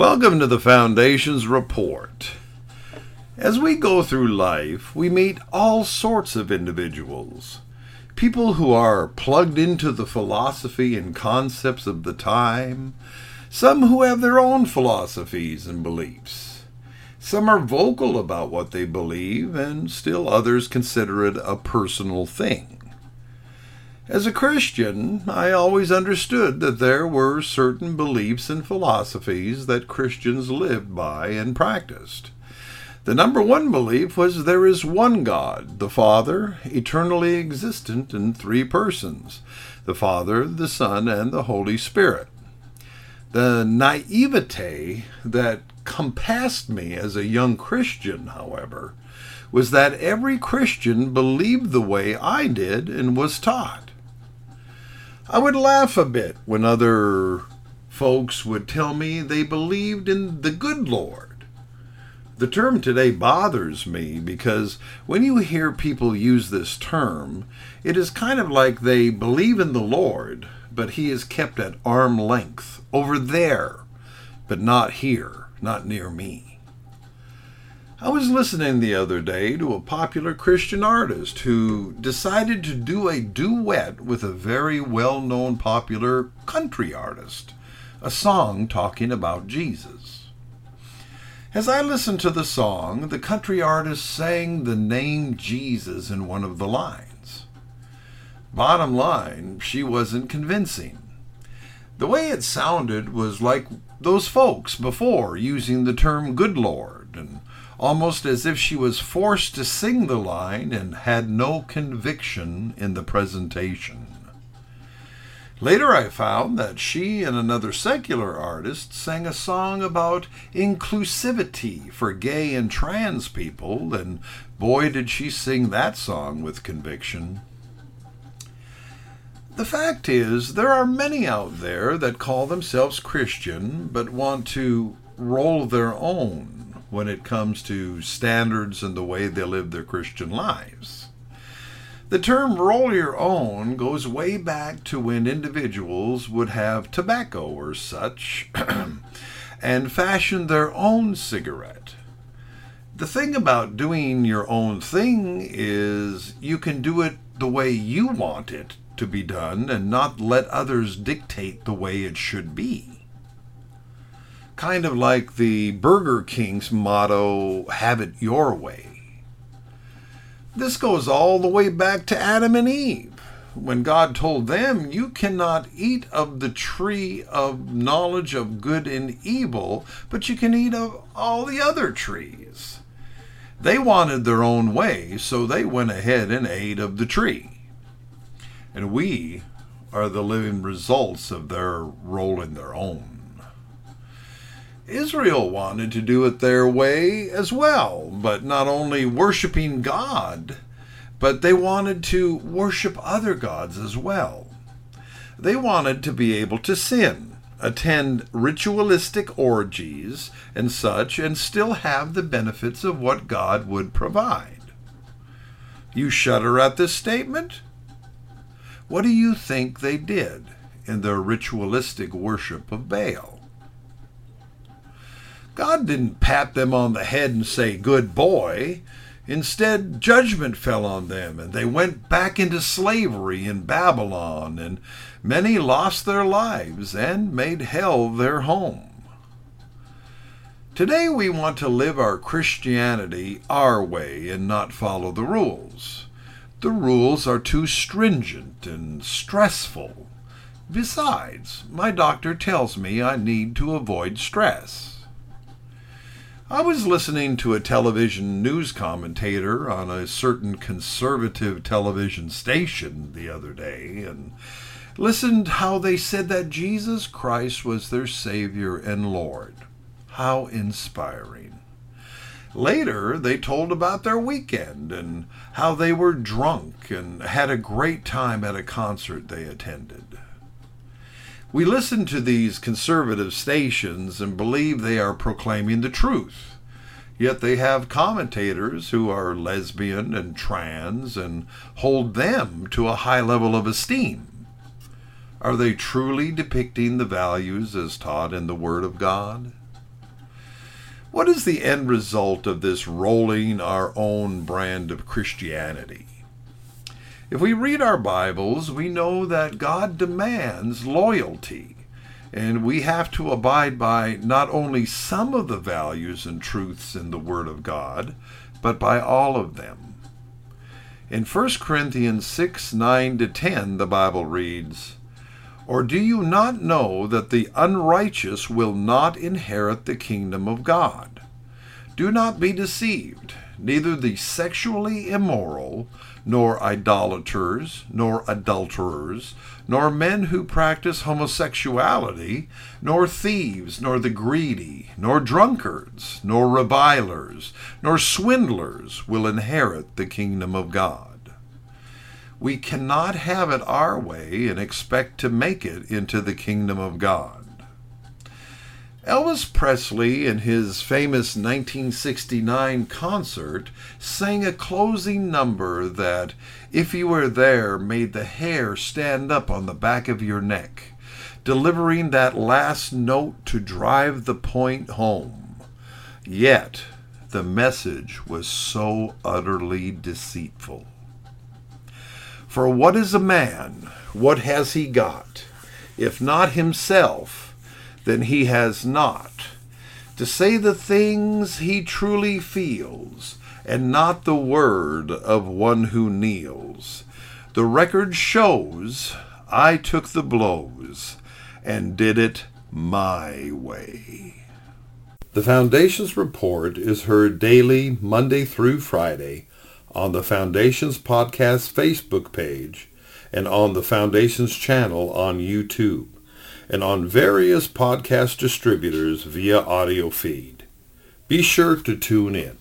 Welcome to the Foundation's report. As we go through life, we meet all sorts of individuals. People who are plugged into the philosophy and concepts of the time, some who have their own philosophies and beliefs. Some are vocal about what they believe, and still others consider it a personal thing. As a Christian, I always understood that there were certain beliefs and philosophies that Christians lived by and practiced. The number one belief was there is one God, the Father, eternally existent in three persons the Father, the Son, and the Holy Spirit. The naivete that compassed me as a young Christian, however, was that every Christian believed the way I did and was taught. I would laugh a bit when other folks would tell me they believed in the good Lord. The term today bothers me because when you hear people use this term, it is kind of like they believe in the Lord, but he is kept at arm length, over there, but not here, not near me. I was listening the other day to a popular Christian artist who decided to do a duet with a very well known popular country artist, a song talking about Jesus. As I listened to the song, the country artist sang the name Jesus in one of the lines. Bottom line, she wasn't convincing. The way it sounded was like those folks before using the term good Lord and almost as if she was forced to sing the line and had no conviction in the presentation. Later, I found that she and another secular artist sang a song about inclusivity for gay and trans people, and boy, did she sing that song with conviction. The fact is, there are many out there that call themselves Christian but want to roll their own when it comes to standards and the way they live their Christian lives. The term roll your own goes way back to when individuals would have tobacco or such and fashion their own cigarette. The thing about doing your own thing is you can do it the way you want it to be done and not let others dictate the way it should be kind of like the Burger King's motto, have it your way. This goes all the way back to Adam and Eve, when God told them, You cannot eat of the tree of knowledge of good and evil, but you can eat of all the other trees. They wanted their own way, so they went ahead and ate of the tree. And we are the living results of their rolling their own. Israel wanted to do it their way as well, but not only worshiping God, but they wanted to worship other gods as well. They wanted to be able to sin, attend ritualistic orgies and such, and still have the benefits of what God would provide. You shudder at this statement? What do you think they did in their ritualistic worship of Baal? God didn't pat them on the head and say, Good boy. Instead, judgment fell on them, and they went back into slavery in Babylon, and many lost their lives and made hell their home. Today, we want to live our Christianity our way and not follow the rules. The rules are too stringent and stressful. Besides, my doctor tells me I need to avoid stress. I was listening to a television news commentator on a certain conservative television station the other day and listened how they said that Jesus Christ was their Savior and Lord. How inspiring. Later, they told about their weekend and how they were drunk and had a great time at a concert they attended. We listen to these conservative stations and believe they are proclaiming the truth. Yet they have commentators who are lesbian and trans and hold them to a high level of esteem. Are they truly depicting the values as taught in the Word of God? What is the end result of this rolling our own brand of Christianity? If we read our Bibles, we know that God demands loyalty, and we have to abide by not only some of the values and truths in the Word of God, but by all of them. In 1 Corinthians 6 9 to 10, the Bible reads, Or do you not know that the unrighteous will not inherit the kingdom of God? Do not be deceived. Neither the sexually immoral, nor idolaters, nor adulterers, nor men who practice homosexuality, nor thieves, nor the greedy, nor drunkards, nor revilers, nor swindlers will inherit the kingdom of God. We cannot have it our way and expect to make it into the kingdom of God. Elvis Presley, in his famous 1969 concert, sang a closing number that, if you were there, made the hair stand up on the back of your neck, delivering that last note to drive the point home. Yet, the message was so utterly deceitful. For what is a man? What has he got? If not himself, than he has not, to say the things he truly feels, and not the word of one who kneels. The record shows I took the blows and did it my way. The Foundation's report is heard daily, Monday through Friday, on the Foundation's podcast Facebook page and on the Foundation's channel on YouTube and on various podcast distributors via audio feed. Be sure to tune in.